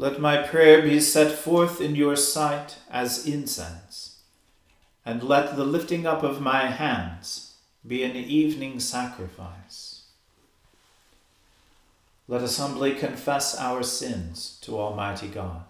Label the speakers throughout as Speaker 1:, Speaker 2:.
Speaker 1: Let my prayer be set forth in your sight as incense, and let the lifting up of my hands be an evening sacrifice. Let us humbly confess our sins to Almighty God.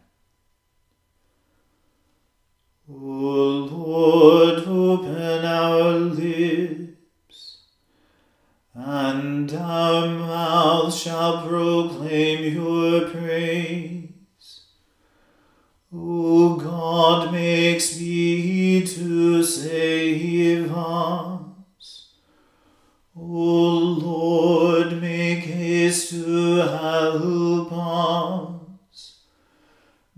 Speaker 1: O Lord, open our lips, and our mouth shall proclaim your praise. O God, make speed to save us. O Lord, make haste to help us.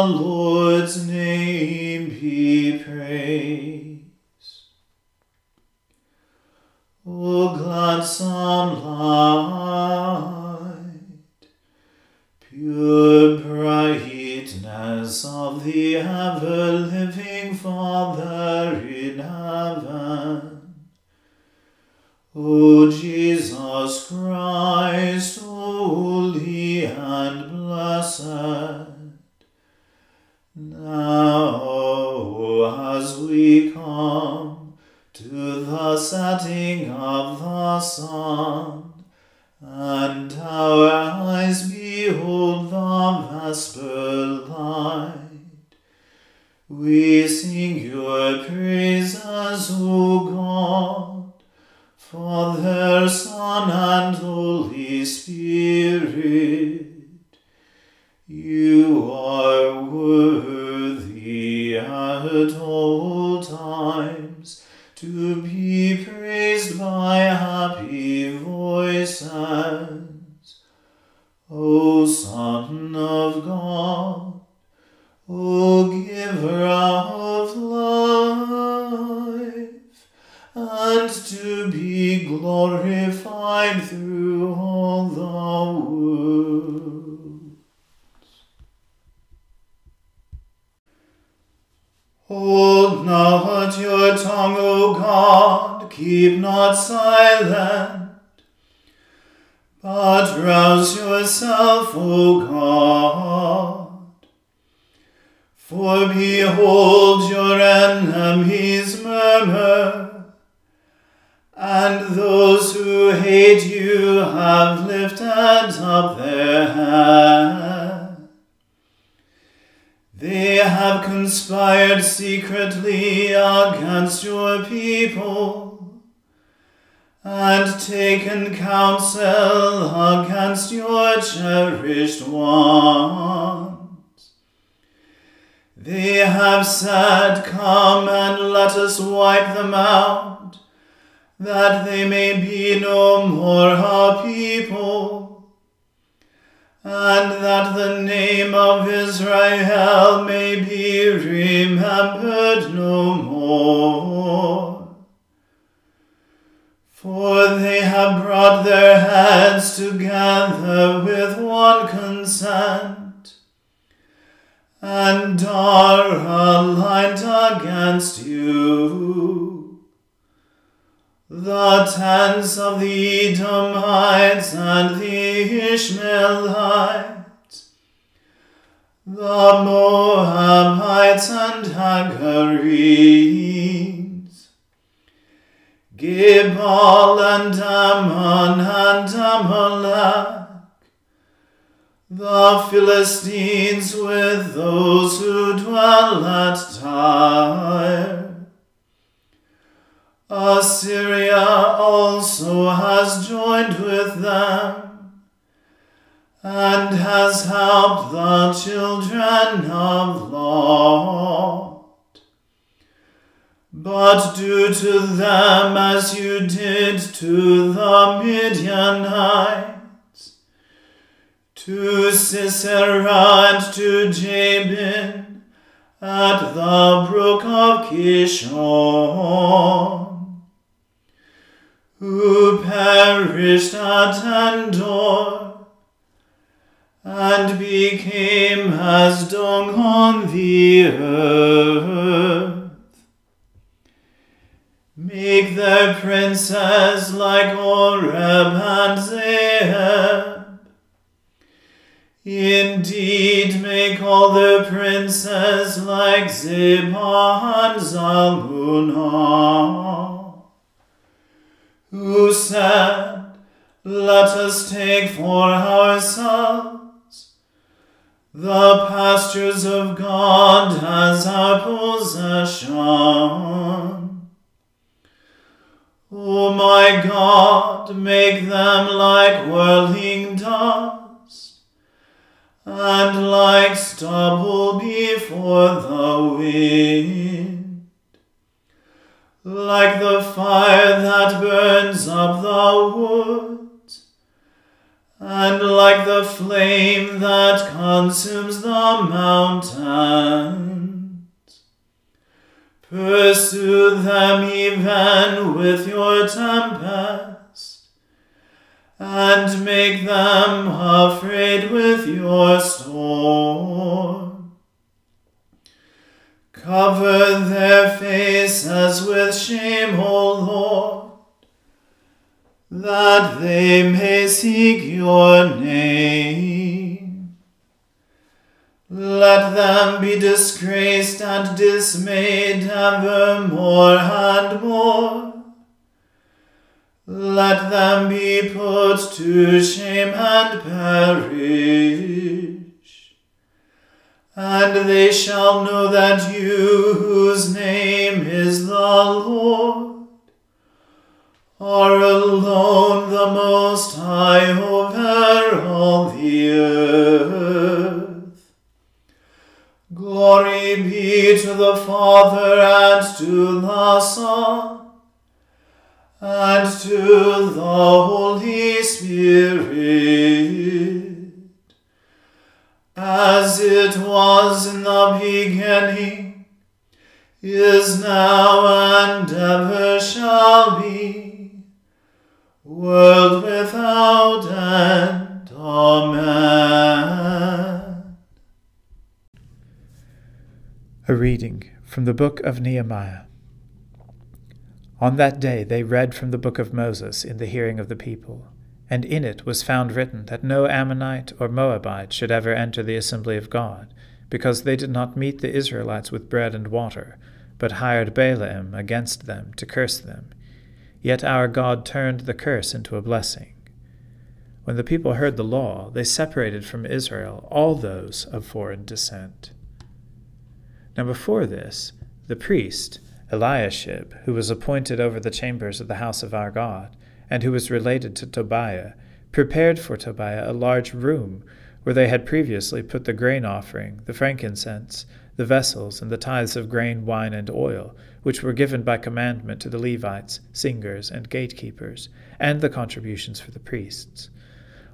Speaker 1: Lord's name be praised. O gladsome light, pure brightness of the ever living Father in heaven. O Jesus Christ, holy and blessed. Now, as we come to the setting of the sun, be glorified through all the world. Hold not your tongue, O God, keep not silent, but rouse yourself, O God. For behold, your enemies murmur, and those who hate you have lifted up their head. They have conspired secretly against your people and taken counsel against your cherished ones. They have said, Come and let us wipe them out, that they may be no more a people and that the name of Israel may be remembered no more. For they have brought their heads together with one consent, and are aligned against you the tents of the Edomites and the Ishmaelites, the Moabites and Hagarenes, Gebal and Ammon and Amalek, the Philistines with those who dwell at Tyre, Assyria also has joined with them and has helped the children of Lot. But do to them as you did to the Midianites, to Sisera and to Jabin at the brook of Kishon who perished at Endor, and became as dung on the earth. Make their princes like Oreb and Zeeb. Indeed, make all their princes like Zebah and Zalmunna who said, Let us take for ourselves the pastures of God as our possession. O my God, make them like whirling dust, and like stubble before the wind like the fire that burns up the wood, and like the flame that consumes the mountains. Pursue them even with your tempest, and make them afraid with your storm. Cover their faces with shame, O Lord, that they may seek your name. Let them be disgraced and dismayed evermore and more. Let them be put to shame and perish and they shall know that you, whose name is the Lord, are alone the Most High over all the earth. Glory be to the Father and to the Son and to the Holy Spirit as it was in the beginning, is now, and ever shall be, world without end. Amen.
Speaker 2: A reading from the book of Nehemiah. On that day they read from the book of Moses in the hearing of the people and in it was found written that no Ammonite or Moabite should ever enter the assembly of God, because they did not meet the Israelites with bread and water, but hired Balaam against them to curse them. Yet our God turned the curse into a blessing. When the people heard the law, they separated from Israel all those of foreign descent. Now before this, the priest, Eliashib, who was appointed over the chambers of the house of our God, and who was related to Tobiah, prepared for Tobiah a large room where they had previously put the grain offering, the frankincense, the vessels, and the tithes of grain, wine, and oil, which were given by commandment to the Levites, singers, and gatekeepers, and the contributions for the priests.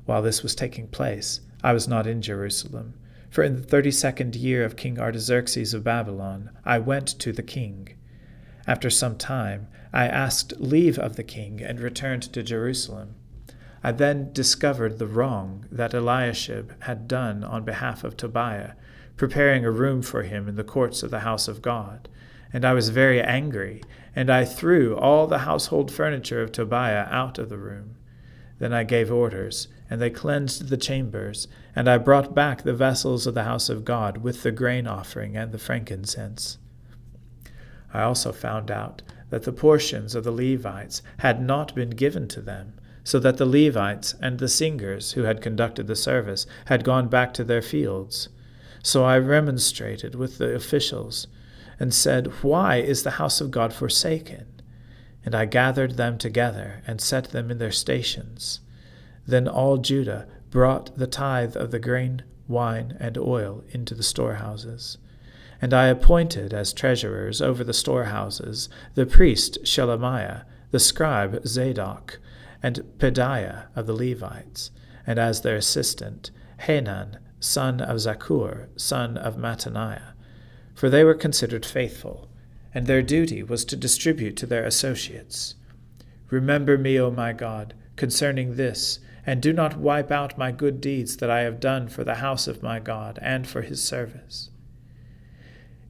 Speaker 2: While this was taking place, I was not in Jerusalem, for in the thirty second year of King Artaxerxes of Babylon I went to the king. After some time, I asked leave of the king and returned to Jerusalem. I then discovered the wrong that Eliashib had done on behalf of Tobiah, preparing a room for him in the courts of the house of God. And I was very angry, and I threw all the household furniture of Tobiah out of the room. Then I gave orders, and they cleansed the chambers, and I brought back the vessels of the house of God with the grain offering and the frankincense. I also found out that the portions of the Levites had not been given to them so that the Levites and the singers who had conducted the service had gone back to their fields. So I remonstrated with the officials and said, Why is the house of God forsaken? And I gathered them together and set them in their stations. Then all Judah brought the tithe of the grain, wine, and oil into the storehouses. And I appointed as treasurers over the storehouses the priest Shelemiah, the scribe Zadok, and Pedaiah of the Levites, and as their assistant Hanan, son of Zaccur, son of Mattaniah, for they were considered faithful, and their duty was to distribute to their associates. Remember me, O my God, concerning this, and do not wipe out my good deeds that I have done for the house of my God and for his service.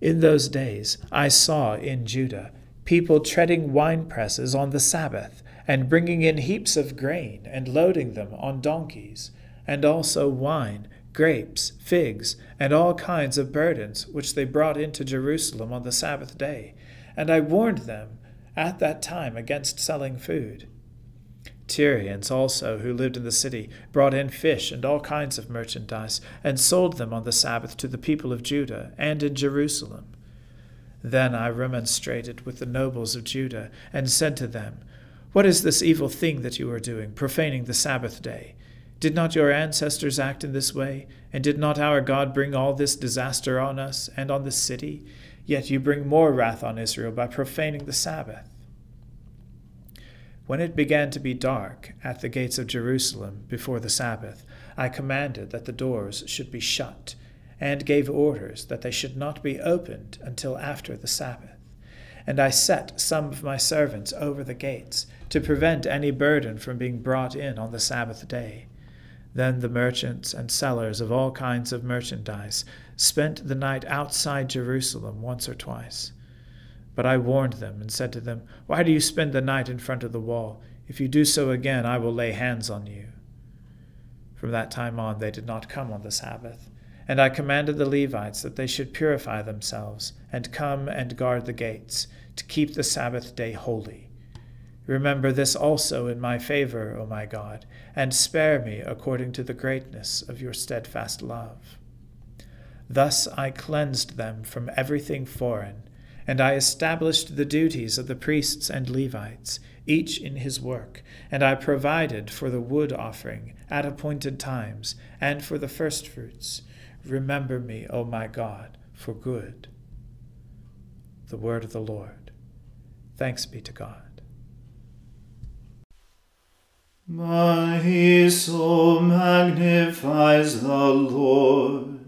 Speaker 2: In those days I saw in Judah people treading winepresses on the Sabbath and bringing in heaps of grain, and loading them on donkeys, and also wine, grapes, figs, and all kinds of burdens, which they brought into Jerusalem on the Sabbath day. And I warned them at that time against selling food. Tyrians also, who lived in the city, brought in fish and all kinds of merchandise, and sold them on the Sabbath to the people of Judah and in Jerusalem. Then I remonstrated with the nobles of Judah, and said to them, what is this evil thing that you are doing, profaning the Sabbath day? Did not your ancestors act in this way? And did not our God bring all this disaster on us and on this city? Yet you bring more wrath on Israel by profaning the Sabbath. When it began to be dark at the gates of Jerusalem before the Sabbath, I commanded that the doors should be shut, and gave orders that they should not be opened until after the Sabbath. And I set some of my servants over the gates to prevent any burden from being brought in on the Sabbath day. Then the merchants and sellers of all kinds of merchandise spent the night outside Jerusalem once or twice. But I warned them and said to them, Why do you spend the night in front of the wall? If you do so again, I will lay hands on you. From that time on, they did not come on the Sabbath. And I commanded the Levites that they should purify themselves, and come and guard the gates, to keep the Sabbath day holy. Remember this also in my favor, O my God, and spare me according to the greatness of your steadfast love. Thus I cleansed them from everything foreign, and I established the duties of the priests and Levites, each in his work, and I provided for the wood offering at appointed times, and for the firstfruits. Remember me, O my God, for good. The word of the Lord. Thanks be to God.
Speaker 1: My soul magnifies the Lord,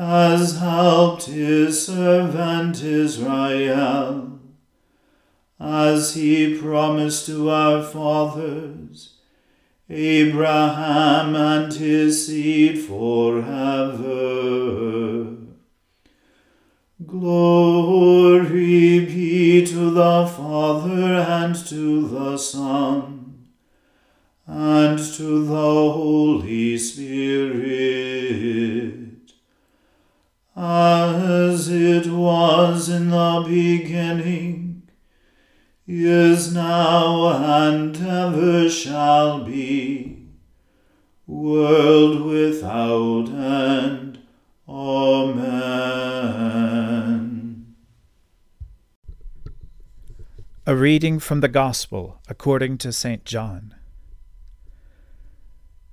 Speaker 1: has helped his servant Israel, as he promised to our fathers, Abraham and his seed forever. Glory be to the Father and to the Son and to the Holy Spirit, was in the beginning, is now, and ever shall be, world without end. Amen.
Speaker 2: A reading from the Gospel according to St. John.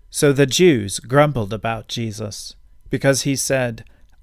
Speaker 2: So the Jews grumbled about Jesus, because he said,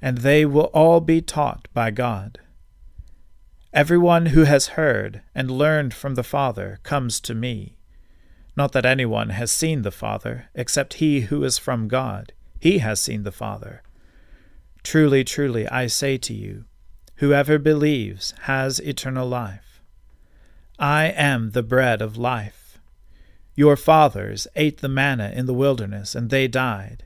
Speaker 2: and they will all be taught by God. Everyone who has heard and learned from the Father comes to me. Not that anyone has seen the Father, except he who is from God. He has seen the Father. Truly, truly, I say to you, whoever believes has eternal life. I am the bread of life. Your fathers ate the manna in the wilderness, and they died.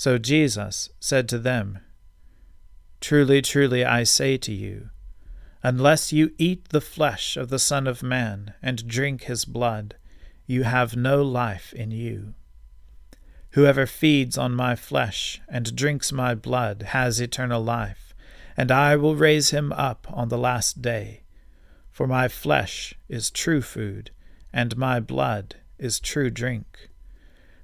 Speaker 2: So Jesus said to them, Truly, truly, I say to you, unless you eat the flesh of the Son of Man and drink his blood, you have no life in you. Whoever feeds on my flesh and drinks my blood has eternal life, and I will raise him up on the last day. For my flesh is true food, and my blood is true drink.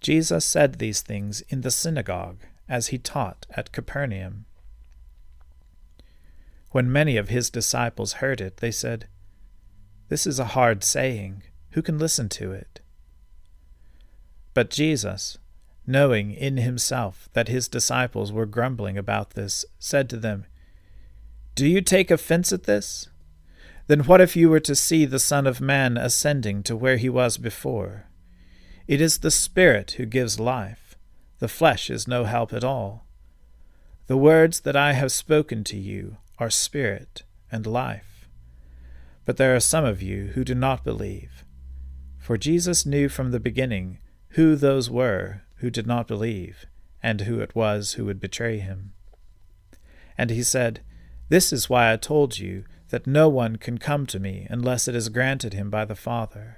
Speaker 2: Jesus said these things in the synagogue as he taught at Capernaum. When many of his disciples heard it, they said, This is a hard saying. Who can listen to it? But Jesus, knowing in himself that his disciples were grumbling about this, said to them, Do you take offense at this? Then what if you were to see the Son of Man ascending to where he was before? It is the Spirit who gives life. The flesh is no help at all. The words that I have spoken to you are spirit and life. But there are some of you who do not believe. For Jesus knew from the beginning who those were who did not believe, and who it was who would betray him. And he said, This is why I told you that no one can come to me unless it is granted him by the Father.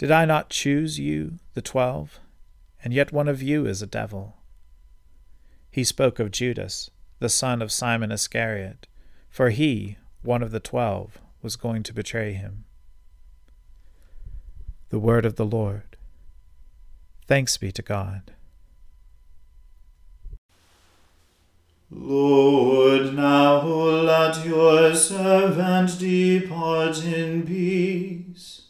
Speaker 2: Did I not choose you, the twelve? and yet one of you is a devil. He spoke of Judas, the son of Simon Iscariot, for he, one of the twelve, was going to betray him. The Word of the Lord. Thanks be to God.
Speaker 1: Lord, now let your servant depart in peace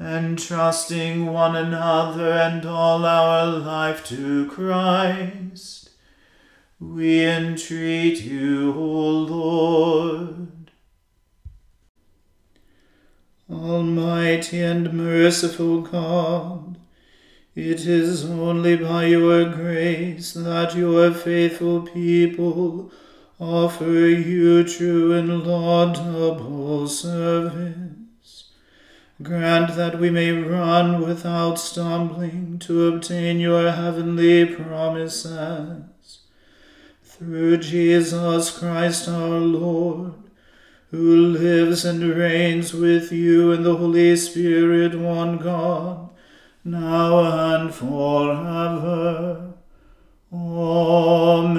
Speaker 1: entrusting one another and all our life to Christ we entreat you, O Lord. Almighty and merciful God, it is only by your grace that your faithful people offer you true and laudable service. Grant that we may run without stumbling to obtain your heavenly promises through Jesus Christ our Lord, who lives and reigns with you in the Holy Spirit, one God, now and forever. Amen.